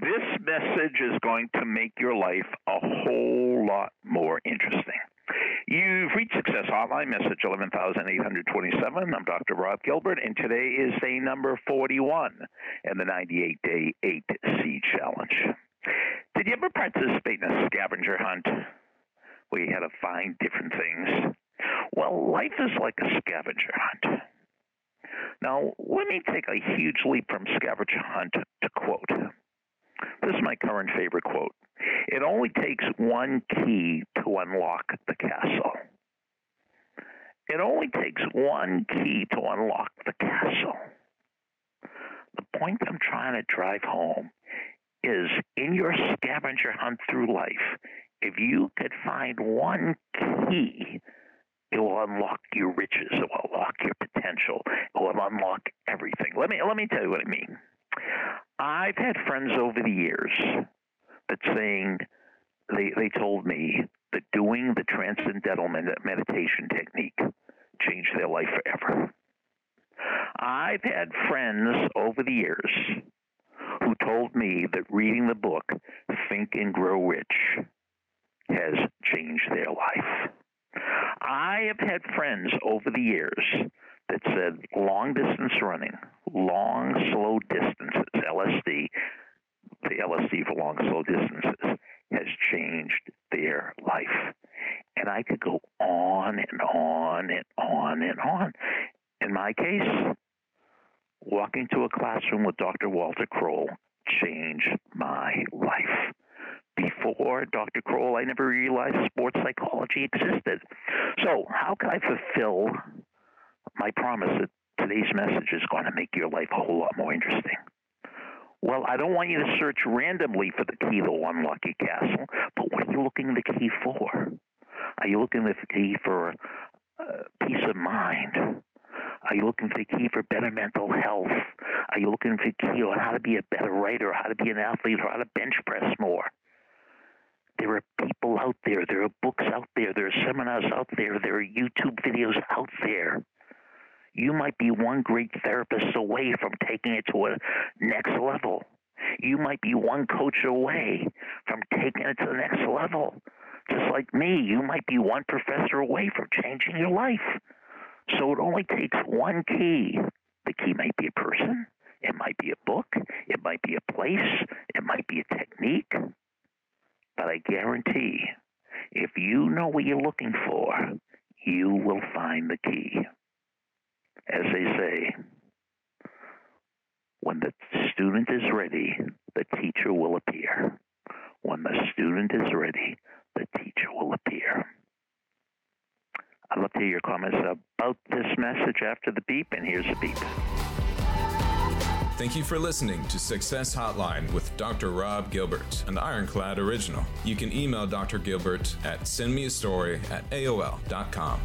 This message is going to make your life a whole lot more interesting. You've reached Success Hotline, message 11827. I'm Dr. Rob Gilbert, and today is day number 41 in the 98 Day 8C Challenge. Did you ever participate in a scavenger hunt where you had to find different things? Well, life is like a scavenger hunt. Now, let me take a huge leap from scavenger hunt to quote. This is my current favorite quote. It only takes one key to unlock the castle. It only takes one key to unlock the castle. The point I'm trying to drive home is in your scavenger hunt through life, if you could find one key, it will unlock your riches, it will unlock your potential, it will unlock everything. Let me let me tell you what I mean. I've had friends over the years that saying they they told me that doing the transcendental meditation technique changed their life forever. I've had friends over the years who told me that reading the book Think and Grow Rich has changed their life. I have had friends over the years that said long distance running, long slow distances, LSD, the LSD for long slow distances, has changed their life. And I could go on and on and on and on. In my case, walking to a classroom with Dr. Walter Kroll changed my life. Before Dr. Kroll, I never realized sports psychology existed. So, how can I fulfill my promise that today's message is going to make your life a whole lot more interesting. Well, I don't want you to search randomly for the key to unlock your castle, but what are you looking the key for? Are you looking for the key for uh, peace of mind? Are you looking for the key for better mental health? Are you looking for the key on how to be a better writer, how to be an athlete, or how to bench press more? There are people out there, there are books out there, there are seminars out there, there are YouTube videos out there you might be one great therapist away from taking it to a next level. You might be one coach away from taking it to the next level. Just like me, you might be one professor away from changing your life. So it only takes one key. The key might be a person, it might be a book, it might be a place, it might be a technique. But I guarantee if you know what you're looking for, you will find the key they say, when the student is ready, the teacher will appear. When the student is ready, the teacher will appear. I'd love to hear your comments about this message after the beep, and here's the beep. Thank you for listening to Success Hotline with Dr. Rob Gilbert, an Ironclad original. You can email Dr. Gilbert at sendmeastory at AOL.com.